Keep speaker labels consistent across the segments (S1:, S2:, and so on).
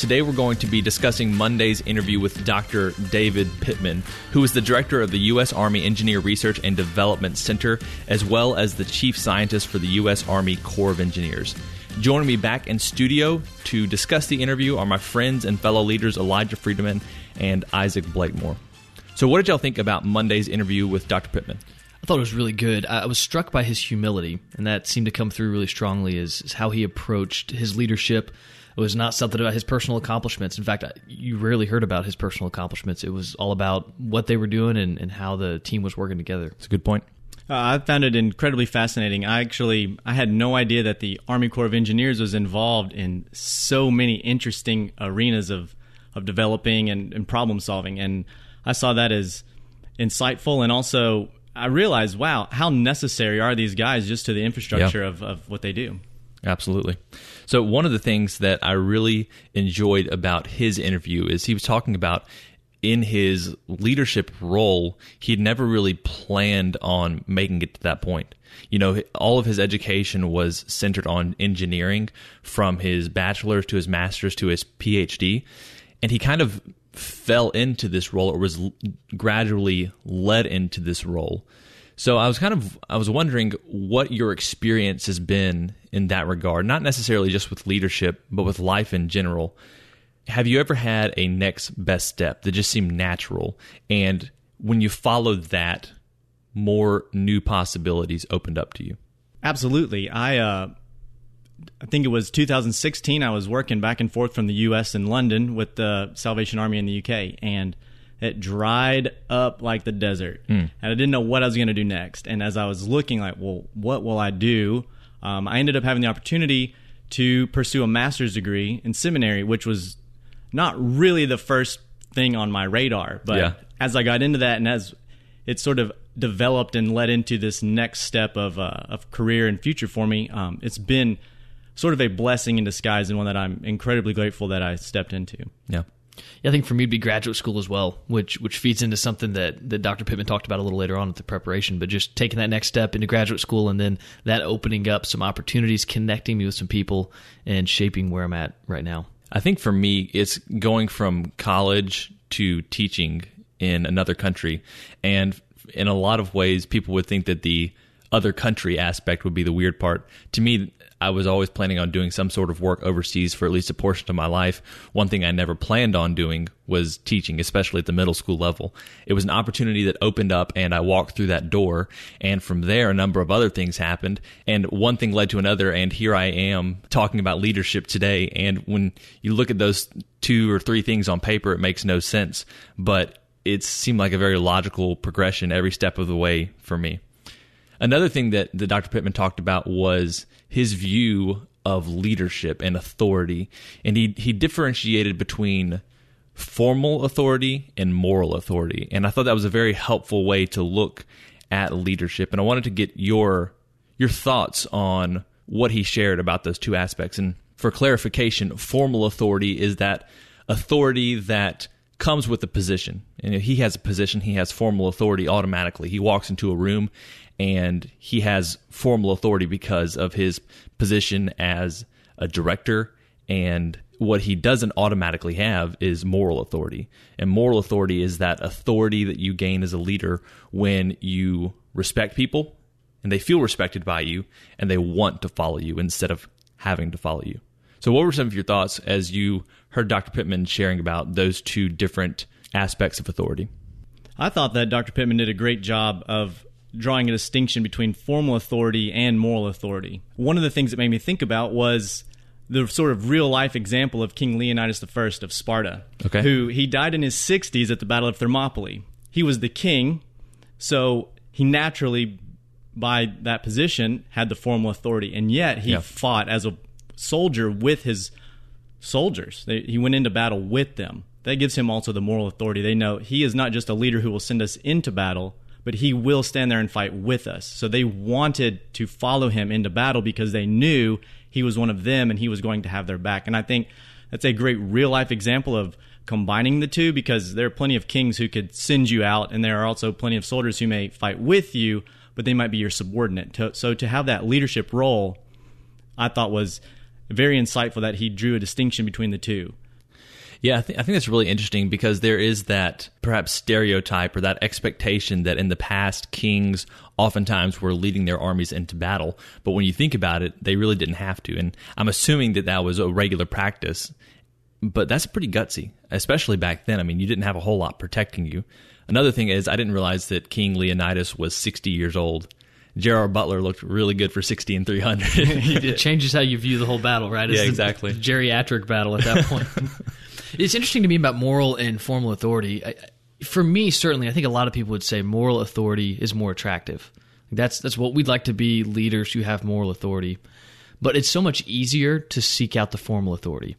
S1: Today we're going to be discussing Monday's interview with Dr. David Pittman, who is the director of the U.S. Army Engineer Research and Development Center, as well as the chief scientist for the U.S. Army Corps of Engineers. Joining me back in studio to discuss the interview are my friends and fellow leaders Elijah Friedeman and Isaac Blakemore. So, what did y'all think about Monday's interview with Dr. Pittman?
S2: I thought it was really good. I was struck by his humility, and that seemed to come through really strongly as, as how he approached his leadership it was not something about his personal accomplishments. In fact, you rarely heard about his personal accomplishments. It was all about what they were doing and, and how the team was working together.
S1: It's a good point.
S3: Uh, I found it incredibly fascinating. I actually I had no idea that the Army Corps of Engineers was involved in so many interesting arenas of of developing and, and problem solving, and I saw that as insightful and also I realized, wow, how necessary are these guys just to the infrastructure yeah. of, of what they do?
S1: Absolutely. So, one of the things that I really enjoyed about his interview is he was talking about in his leadership role, he'd never really planned on making it to that point. You know, all of his education was centered on engineering from his bachelor's to his master's to his PhD. And he kind of fell into this role or was gradually led into this role so I was kind of I was wondering what your experience has been in that regard, not necessarily just with leadership, but with life in general. Have you ever had a next best step that just seemed natural and when you followed that more new possibilities opened up to you?
S3: Absolutely. I uh I think it was 2016 I was working back and forth from the US and London with the Salvation Army in the UK and it dried up like the desert, mm. and I didn't know what I was going to do next. And as I was looking, like, well, what will I do? Um, I ended up having the opportunity to pursue a master's degree in seminary, which was not really the first thing on my radar. But yeah. as I got into that, and as it sort of developed and led into this next step of uh, of career and future for me, um, it's been sort of a blessing in disguise and one that I'm incredibly grateful that I stepped into.
S1: Yeah.
S2: Yeah, I think for me, it'd be graduate school as well, which which feeds into something that, that Dr. Pittman talked about a little later on with the preparation. But just taking that next step into graduate school and then that opening up some opportunities, connecting me with some people, and shaping where I'm at right now.
S1: I think for me, it's going from college to teaching in another country. And in a lot of ways, people would think that the other country aspect would be the weird part. To me, I was always planning on doing some sort of work overseas for at least a portion of my life. One thing I never planned on doing was teaching, especially at the middle school level. It was an opportunity that opened up and I walked through that door. And from there, a number of other things happened. And one thing led to another. And here I am talking about leadership today. And when you look at those two or three things on paper, it makes no sense. But it seemed like a very logical progression every step of the way for me. Another thing that, that Dr. Pittman talked about was his view of leadership and authority, and he he differentiated between formal authority and moral authority, and I thought that was a very helpful way to look at leadership. And I wanted to get your your thoughts on what he shared about those two aspects. And for clarification, formal authority is that authority that comes with a position. And he has a position, he has formal authority automatically. He walks into a room and he has formal authority because of his position as a director and what he doesn't automatically have is moral authority. And moral authority is that authority that you gain as a leader when you respect people and they feel respected by you and they want to follow you instead of having to follow you. So, what were some of your thoughts as you heard Dr. Pittman sharing about those two different aspects of authority?
S3: I thought that Dr. Pittman did a great job of drawing a distinction between formal authority and moral authority. One of the things that made me think about was the sort of real life example of King Leonidas I of Sparta,
S1: Okay.
S3: who he died in his 60s at the Battle of Thermopylae. He was the king, so he naturally, by that position, had the formal authority, and yet he
S1: Yeah.
S3: fought as a soldier with his soldiers. They, he went into battle with them. That gives him also the moral authority. They know he is not just a leader who will send us into battle, but he will stand there and fight with us. So they wanted to follow him into battle because they knew he was one of them and he was going to have their back. And I think that's a great real life example of combining the two because there are plenty of kings who could send you out, and there are also plenty of soldiers who may fight with you, but they might be your subordinate. So to have that leadership role, I thought was very insightful that he drew a distinction between the two.
S1: Yeah, I, think I think that's really interesting because there is that perhaps stereotype or that expectation that in the past kings oftentimes were leading their armies into battle, but when you think about it, they really didn't have to. And I'm assuming that that was a regular practice, but that's pretty gutsy, especially back then. I mean, you didn't have a whole lot protecting you. Another thing is, I didn't realize that King Leonidas was 60 years old. Gerard Butler looked really good for 60 and 300.
S2: it changes how you view the whole battle, right? It's
S1: Yeah, exactly.
S2: geriatric battle at that point. it's interesting to me about moral and formal authority. I, for me, certainly, I think a lot of people would say moral authority is more attractive. That's that's what we'd like to be leaders who have moral authority. But it's so much easier to seek out the formal authority.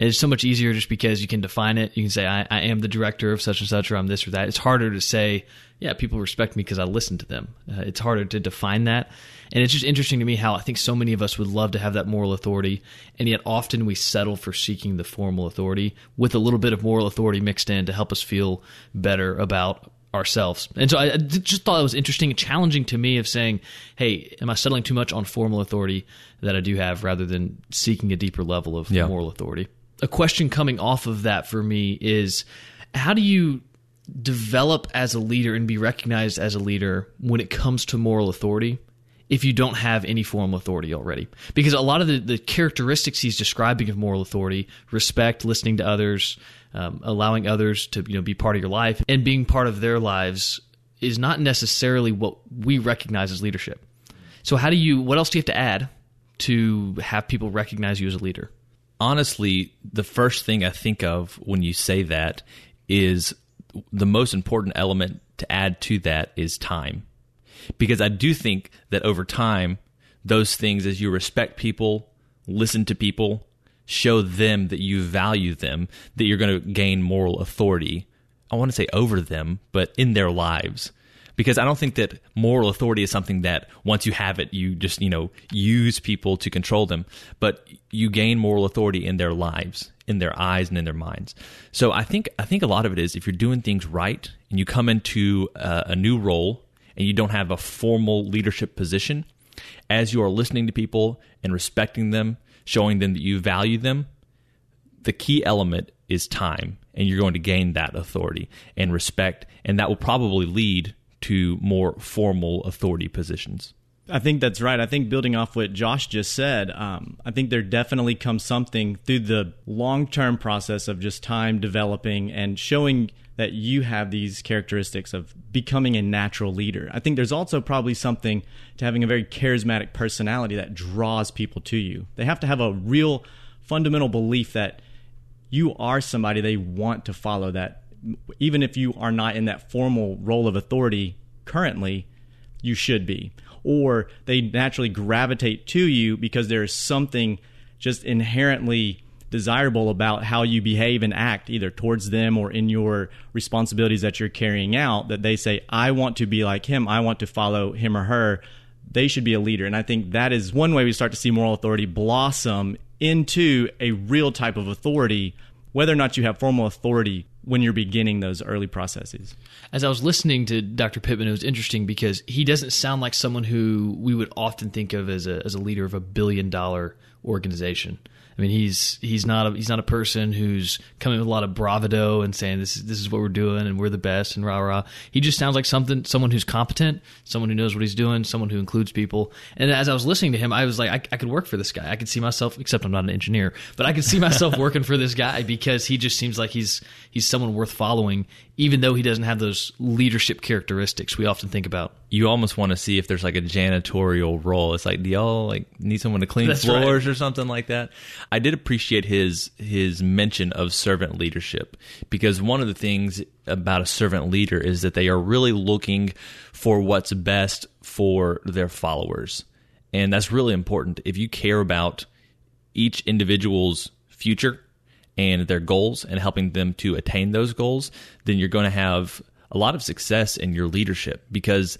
S2: And it's so much easier just because you can define it. You can say, I, I am the director of such and such, or I'm this or that. It's harder to say, yeah, people respect me because I listen to them. Uh, it's harder to define that. And it's just interesting to me how I think so many of us would love to have that moral authority, and yet often we settle for seeking the formal authority with a little bit of moral authority mixed in to help us feel better about ourselves. And so I just thought it was interesting and challenging to me of saying, hey, am I settling too much on formal authority that I do have rather than seeking a deeper level of
S1: Yeah.
S2: moral authority? A question coming off of that for me is how do you develop as a leader and be recognized as a leader when it comes to moral authority if you don't have any formal authority already. Because a lot of the, the characteristics he's describing of moral authority, respect, listening to others, um, allowing others to you know be part of your life, and being part of their lives is not necessarily what we recognize as leadership. So how do you what else do you have to add to have people recognize you as a leader?
S1: Honestly, the first thing I think of when you say that is the most important element to add to that is time. Because I do think that over time, those things, as you respect people, listen to people, show them that you value them, that you're going to gain moral authority. I want to say over them, but in their lives because I don't think that moral authority is something that once you have it, you just you know use people to control them, but you gain moral authority in their lives, in their eyes, and in their minds. So I think I think a lot of it is if you're doing things right and you come into a, a new role and you don't have a formal leadership position, as you are listening to people and respecting them, showing them that you value them, the key element is time. And you're going to gain that authority and respect. And that will probably lead to more formal authority positions
S3: I think that's right. I think building off what Josh just said, um, I think there definitely comes something through the long term process of just time developing and showing that you have these characteristics of becoming a natural leader. I think there's also probably something to having a very charismatic personality that draws people to you. They have to have a real fundamental belief that you are somebody they want to follow, that even if you are not in that formal role of authority currently, you should be. Or they naturally gravitate to you because there is something just inherently desirable about how you behave and act, either towards them or in your responsibilities that you're carrying out, that they say, I want to be like him, I want to follow him or her. They should be a leader. And I think that is one way we start to see moral authority blossom into a real type of authority, whether or not you have formal authority when you're beginning those early processes.
S2: As I was listening to Dr. Pittman, it was interesting because he doesn't sound like someone who we would often think of as a as a leader of a billion dollar organization. I mean, he's he's not a, he's not a person who's coming with a lot of bravado and saying this is this is what we're doing and we're the best and rah rah. He just sounds like something someone who's competent, someone who knows what he's doing, someone who includes people. And as I was listening to him, I was like, I, I could work for this guy. I could see myself, except I'm not an engineer, but I could see myself working for this guy because he just seems like he's he's someone worth following, even though he doesn't have those leadership characteristics we often think about.
S1: You almost want to see if there's like a janitorial role. It's like, do y'all like need someone to clean
S2: That's
S1: floors or something like that? I did appreciate his his mention of servant leadership because one of the things about a servant leader is that they are really looking for what's best for their followers. And that's really important. If you care about each individual's future and their goals and helping them to attain those goals, then you're going to have a lot of success in your leadership because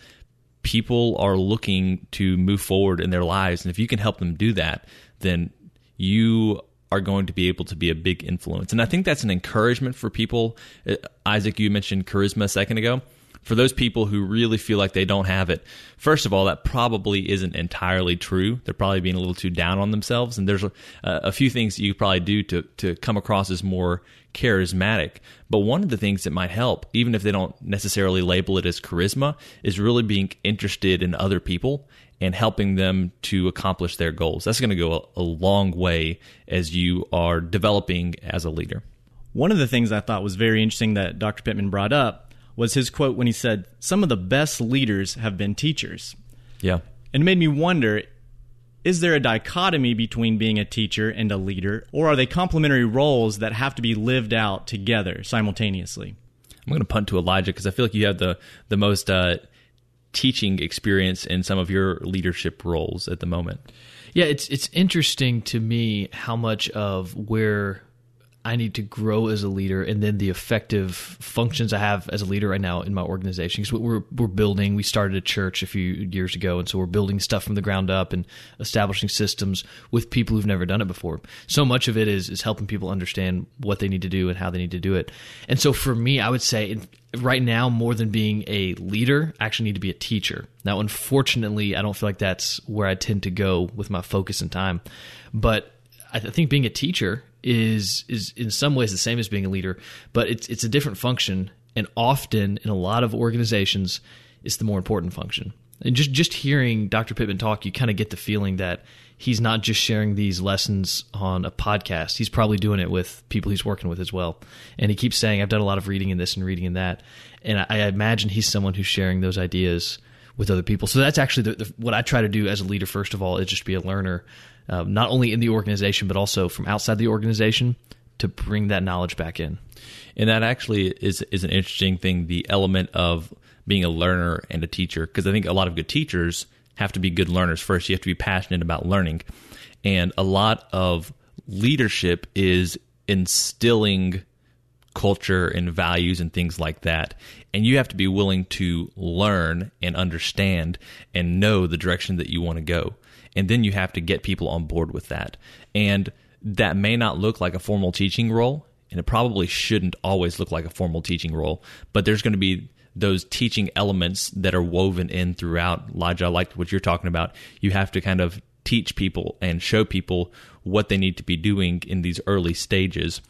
S1: people are looking to move forward in their lives. And if you can help them do that, then you are going to be able to be a big influence. And I think that's an encouragement for people. Uh, Isaac, you mentioned charisma a second ago for those people who really feel like they don't have it, first of all, that probably isn't entirely true. They're probably being a little too down on themselves. And there's a, a few things you probably do to, to come across as more charismatic. But one of the things that might help, even if they don't necessarily label it as charisma, is really being interested in other people and helping them to accomplish their goals. That's going to go a, a long way as you are developing as a leader.
S3: One of the things I thought was very interesting that Dr. Pittman brought up was his quote when he said, Some of the best leaders have been teachers.
S1: Yeah.
S3: And it made me wonder is there a dichotomy between being a teacher and a leader, or are they complementary roles that have to be lived out together simultaneously?
S1: I'm going to punt to Elijah because I feel like you have the, the most uh, teaching experience in some of your leadership roles at the moment.
S2: Yeah, it's it's interesting to me how much of where I need to grow as a leader, and then the effective functions I have as a leader right now in my organization. Because we're we're building, we started a church a few years ago, and so we're building stuff from the ground up and establishing systems with people who've never done it before. So much of it is is helping people understand what they need to do and how they need to do it. And so for me, I would say right now, more than being a leader, I actually need to be a teacher. Now, unfortunately, I don't feel like that's where I tend to go with my focus and time, but I think being a teacher is is in some ways the same as being a leader, but it's it's a different function, and often in a lot of organizations, it's the more important function. And just just hearing Dr. Pittman talk, you kind of get the feeling that he's not just sharing these lessons on a podcast. He's probably doing it with people he's working with as well. And he keeps saying, "I've done a lot of reading in this and reading in that," and I, I imagine he's someone who's sharing those ideas with other people. So that's actually the, the, what I try to do as a leader. First of all, is just be a learner uh, not only in the organization but also from outside the organization to bring that knowledge back in.
S1: And that actually is is an interesting thing. The element of being a learner and a teacher, because I think a lot of good teachers have to be good learners first. You have to be passionate about learning, and a lot of leadership is instilling culture and values and things like that. And you have to be willing to learn and understand and know the direction that you want to go and then you have to get people on board with that. And that may not look like a formal teaching role, and it probably shouldn't always look like a formal teaching role, but there's going to be those teaching elements that are woven in throughout. Elijah, I like what you're talking about. You have to kind of teach people and show people what they need to be doing in these early stages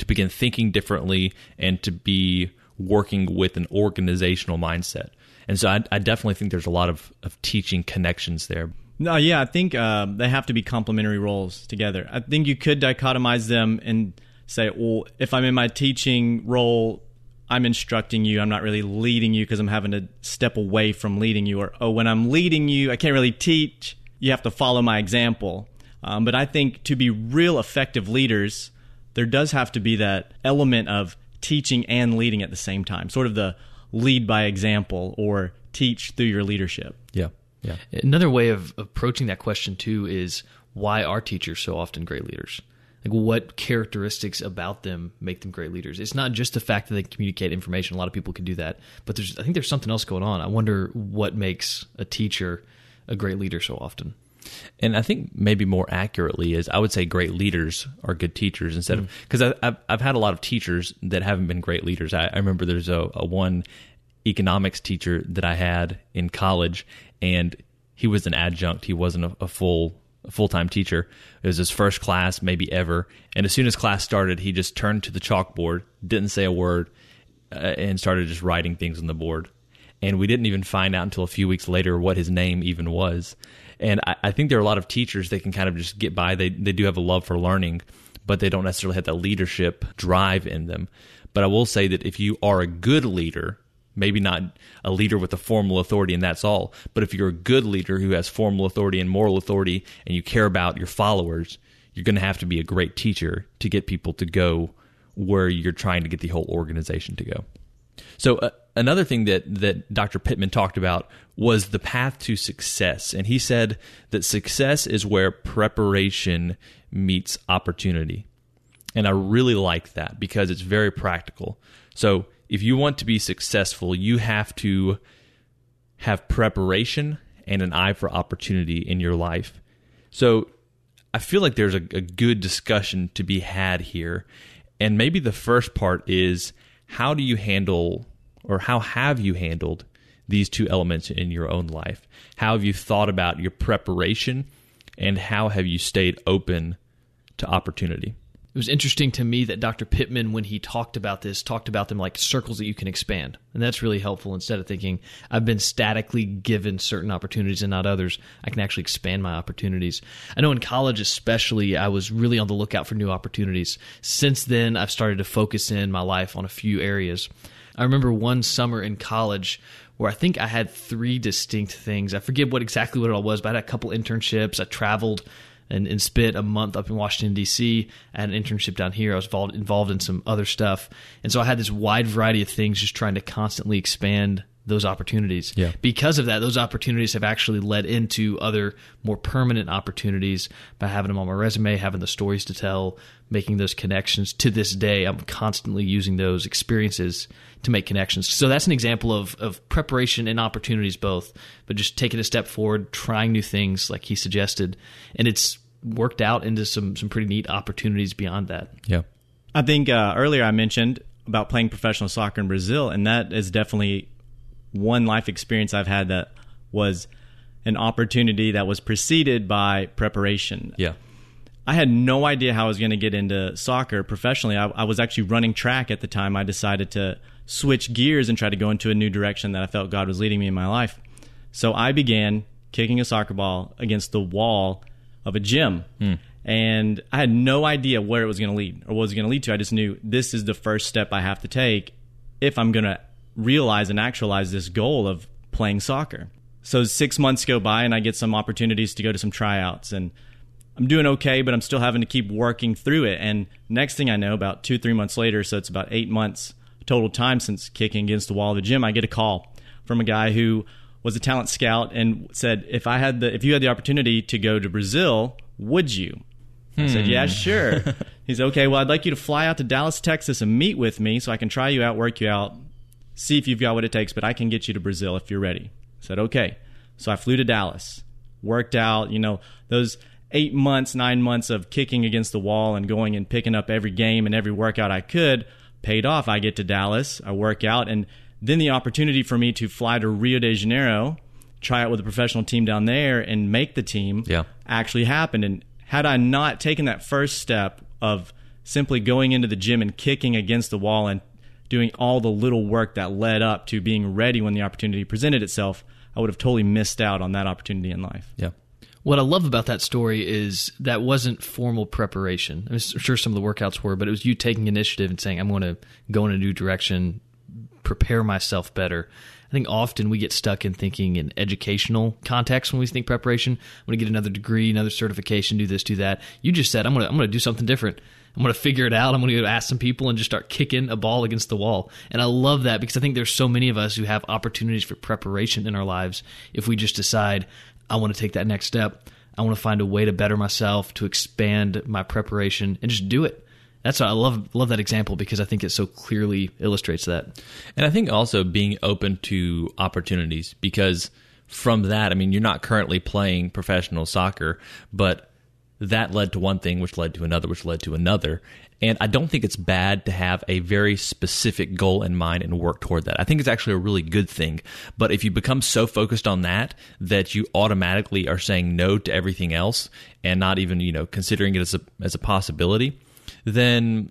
S1: to begin thinking differently and to be working with an organizational mindset. And so I, I definitely think there's a lot of, of teaching connections there.
S3: No, yeah, I think uh, they have to be complementary roles together. I think you could dichotomize them and say, well, if I'm in my teaching role, I'm instructing you. I'm not really leading you because I'm having to step away from leading you. Or, oh, when I'm leading you, I can't really teach. You have to follow my example. Um, but I think to be real effective leaders, there does have to be that element of teaching and leading at the same time, sort of the lead by example or teach through your leadership.
S1: Yeah. Yeah.
S2: Another way of approaching that question too is why are teachers so often great leaders? Like what characteristics about them make them great leaders? It's not just the fact that they communicate information. A lot of people can do that, but there's I think there's something else going on. I wonder what makes a teacher a great leader so often.
S1: And I think maybe more accurately is I would say great leaders are good teachers instead mm. of because I've I've had a lot of teachers that haven't been great leaders. I, I remember there's a, a one economics teacher that I had in college, and he was an adjunct. He wasn't a, a full a full time teacher. It was his first class, maybe ever. And as soon as class started, he just turned to the chalkboard, didn't say a word, uh, and started just writing things on the board. And we didn't even find out until a few weeks later what his name even was. And I, I think there are a lot of teachers that can kind of just get by. They they do have a love for learning, but they don't necessarily have that leadership drive in them. But I will say that if you are a good leader, maybe not a leader with a formal authority and that's all, but if you're a good leader who has formal authority and moral authority and you care about your followers, you're going to have to be a great teacher to get people to go where you're trying to get the whole organization to go. So uh, another thing that that Dr. Pittman talked about was the path to success, and he said that success is where preparation meets opportunity. And I really like that because it's very practical. So if you want to be successful, you have to have preparation and an eye for opportunity in your life. So I feel like there's a, a good discussion to be had here. And maybe the first part is how do you handle or how have you handled these two elements in your own life? How have you thought about your preparation and how have you stayed open to opportunity?
S2: It was interesting to me that Dr. Pittman, when he talked about this, talked about them like circles that you can expand. And that's really helpful. Instead of thinking, I've been statically given certain opportunities and not others, I can actually expand my opportunities. I know in college, especially, I was really on the lookout for new opportunities. Since then, I've started to focus in my life on a few areas. I remember one summer in college where I think I had three distinct things. I forget what exactly what it all was, but I had a couple internships. I traveled and, and spent a month up in Washington D.C. I had an internship down here. I was involved, involved in some other stuff, and so I had this wide variety of things, just trying to constantly expand those opportunities.
S1: Yeah.
S2: Because of that, those opportunities have actually led into other more permanent opportunities by having them on my resume, having the stories to tell, making those connections. To this day, I'm constantly using those experiences to make connections. So that's an example of, of preparation and opportunities both, but just taking a step forward, trying new things like he suggested. And it's worked out into some, some pretty neat opportunities beyond that.
S1: Yeah.
S3: I think uh, earlier I mentioned about playing professional soccer in Brazil, and that is definitely one life experience I've had that was an opportunity that was preceded by preparation.
S1: Yeah.
S3: I had no idea how I was going to get into soccer professionally. I, I, was actually running track at the time. I decided to switch gears and try to go into a new direction that I felt God was leading me in my life. So I began kicking a soccer ball against the wall of a gym.
S1: Hmm.
S3: And I had no idea where it was going to lead or what it was going to lead to. I just knew this is the first step I have to take if I'm going to realize and actualize this goal of playing soccer. So six months go by and I get some opportunities to go to some tryouts and I'm doing okay, but I'm still having to keep working through it. And next thing I know, about two, three months later, so it's about eight months total time since kicking against the wall of the gym, I get a call from a guy who was a talent scout and said, if I had the if you had the opportunity to go to Brazil, would you? I said, hmm. yeah, sure. He's okay. Well, I'd like you to fly out to Dallas, Texas and meet with me so I can try you out, work you out, see if you've got what it takes, but I can get you to Brazil if you're ready. I said, okay. So I flew to Dallas, worked out, you know, those eight months, nine months of kicking against the wall and going and picking up every game and every workout I could paid off. I get to Dallas, I work out, and then the opportunity for me to fly to Rio de Janeiro, try out with a professional team down there, and make the team
S1: yeah.
S3: actually happened. And had I not taken that first step of simply going into the gym and kicking against the wall and doing all the little work that led up to being ready when the opportunity presented itself, I would have totally missed out on that opportunity in life.
S1: Yeah.
S2: What I love about that story is that wasn't formal preparation. I'm sure some of the workouts were, but it was you taking initiative and saying, I'm going to go in a new direction, prepare myself better. I think often we get stuck in thinking in educational context when we think preparation. I'm going to get another degree, another certification, do this, do that. You just said, I'm going to, I'm going to do something different. I'm going to figure it out. I'm going to go ask some people and just start kicking a ball against the wall. And I love that because I think there's so many of us who have opportunities for preparation in our lives if we just decide, I want to take that next step. I want to find a way to better myself, to expand my preparation, and just do it. That's why I love love that example because I think it so clearly illustrates that.
S1: And I think also being open to opportunities because from that, I mean, you're not currently playing professional soccer, but that led to one thing, which led to another, which led to another. And I don't think it's bad to have a very specific goal in mind and work toward that. I think it's actually a really good thing. But if you become so focused on that that you automatically are saying no to everything else and not even, you know, considering it as a as a possibility, then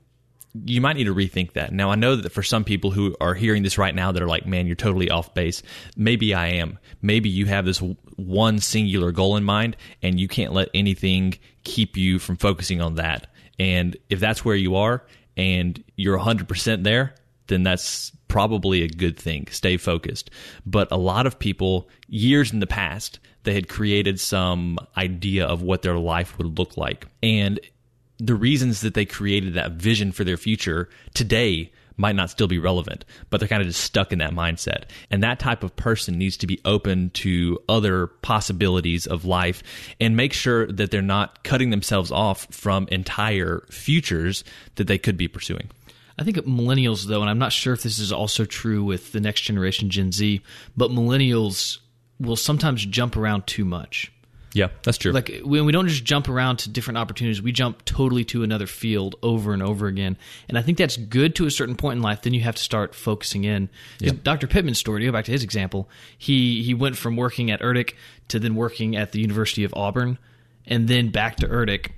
S1: you might need to rethink that. Now, I know that for some people who are hearing this right now that are like, man, you're totally off base. Maybe I am. Maybe you have this one singular goal in mind and you can't let anything keep you from focusing on that. And if that's where you are and you're 100% there, then that's probably a good thing. Stay focused. But a lot of people, years in the past, they had created some idea of what their life would look like. And the reasons that they created that vision for their future today might not still be relevant, but they're kind of just stuck in that mindset. And that type of person needs to be open to other possibilities of life and make sure that they're not cutting themselves off from entire futures that they could be pursuing.
S2: I think millennials, though, and I'm not sure if this is also true with the next generation, Gen Z, but millennials will sometimes jump around too much.
S1: Yeah, that's true.
S2: Like when we don't just jump around to different opportunities, we jump totally to another field over and over again. And I think that's good to a certain point in life. Then you have to start focusing in. Yeah. Dr. Pittman's story, to go back to his example, he he went from working at Erdek to then working at the University of Auburn, and then back to Erdek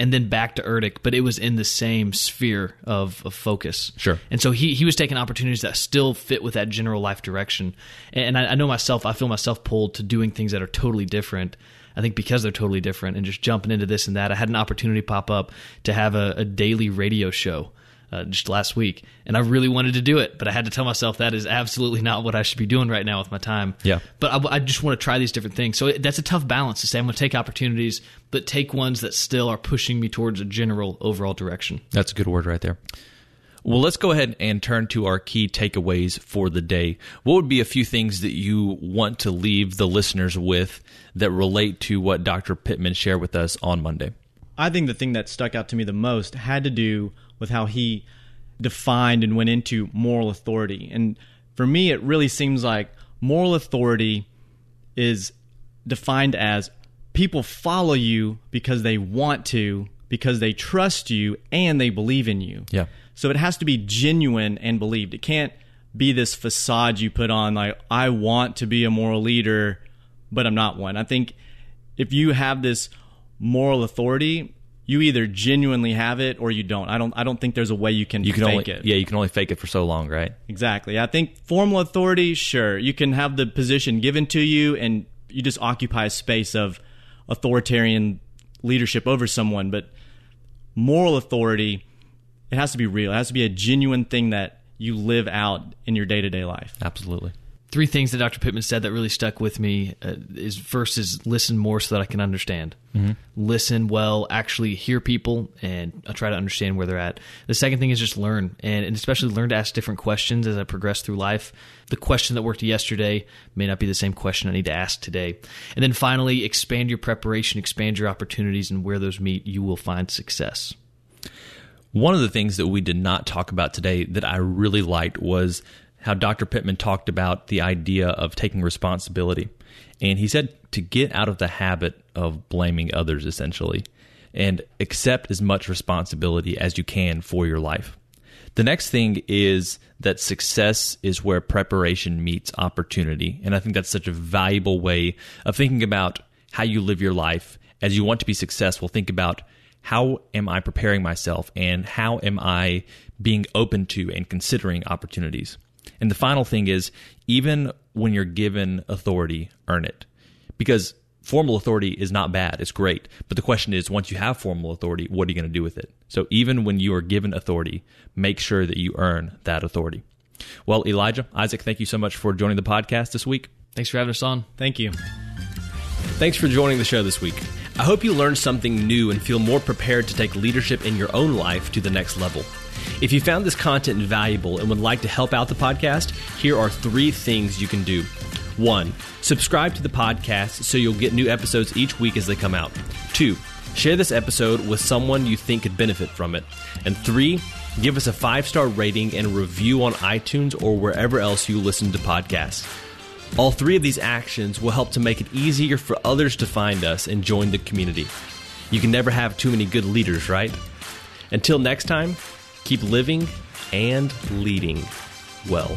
S2: and then back to Erdek, but it was in the same sphere of, of focus.
S1: Sure.
S2: And so he, he was taking opportunities that still fit with that general life direction. And I, I know myself, I feel myself pulled to doing things that are totally different. I think because they're totally different and just jumping into this and that. I had an opportunity pop up to have a, a daily radio show uh, just last week, and I really wanted to do it, but I had to tell myself that is absolutely not what I should be doing right now with my time.
S1: Yeah.
S2: But I, I just want to try these different things. So it, that's a tough balance to say I'm going to take opportunities, but take ones that still are pushing me towards a general overall direction.
S1: That's a good word right there. Well, let's go ahead and turn to our key takeaways for the day. What would be a few things that you want to leave the listeners with that relate to what Dr. Pittman shared with us on Monday?
S3: I think the thing that stuck out to me the most had to do with how he defined and went into moral authority. And for me, it really seems like moral authority is defined as people follow you because they want to, because they trust you, and they believe in you.
S1: Yeah.
S3: So it has to be genuine and believed. It can't be this facade you put on, like, I want to be a moral leader, but I'm not one. I think if you have this moral authority, you either genuinely have it or you don't. I don't. I don't think there's a way you can,
S1: you can
S3: fake
S1: only,
S3: it.
S1: Yeah, you can only fake it for so long, right?
S3: Exactly. I think formal authority, sure, you can have the position given to you, and you just occupy a space of authoritarian leadership over someone. But moral authority, it has to be real. It has to be a genuine thing that you live out in your day to day life.
S1: Absolutely
S2: three things that Dr. Pittman said that really stuck with me uh, is first is listen more so that I can understand. Mm-hmm. Listen well, actually hear people, and I try to understand where they're at. The second thing is just learn, and, and especially learn to ask different questions as I progress through life. The question that worked yesterday may not be the same question I need to ask today. And then finally, expand your preparation, expand your opportunities, and where those meet, you will find success.
S1: One of the things that we did not talk about today that I really liked was how Dr. Pittman talked about the idea of taking responsibility. And he said to get out of the habit of blaming others, essentially, and accept as much responsibility as you can for your life. The next thing is that success is where preparation meets opportunity. And I think that's such a valuable way of thinking about how you live your life. As you want to be successful, think about how am I preparing myself and how am I being open to and considering opportunities. And the final thing is even when you're given authority, earn it. Because formal authority is not bad, it's great. But the question is once you have formal authority, what are you going to do with it? So even when you are given authority, make sure that you earn that authority. Well, Elijah, Isaac, thank you so much for joining the podcast this week.
S2: Thanks for having us on.
S3: Thank you.
S4: Thanks for joining the show this week. I hope you learned something new and feel more prepared to take leadership in your own life to the next level. If you found this content valuable and would like to help out the podcast, here are three things you can do. One, subscribe to the podcast so you'll get new episodes each week as they come out. Two, share this episode with someone you think could benefit from it. And three, give us a five star rating and review on iTunes or wherever else you listen to podcasts. All three of these actions will help to make it easier for others to find us and join the community. You can never have too many good leaders, right? Until next time, keep living and leading well.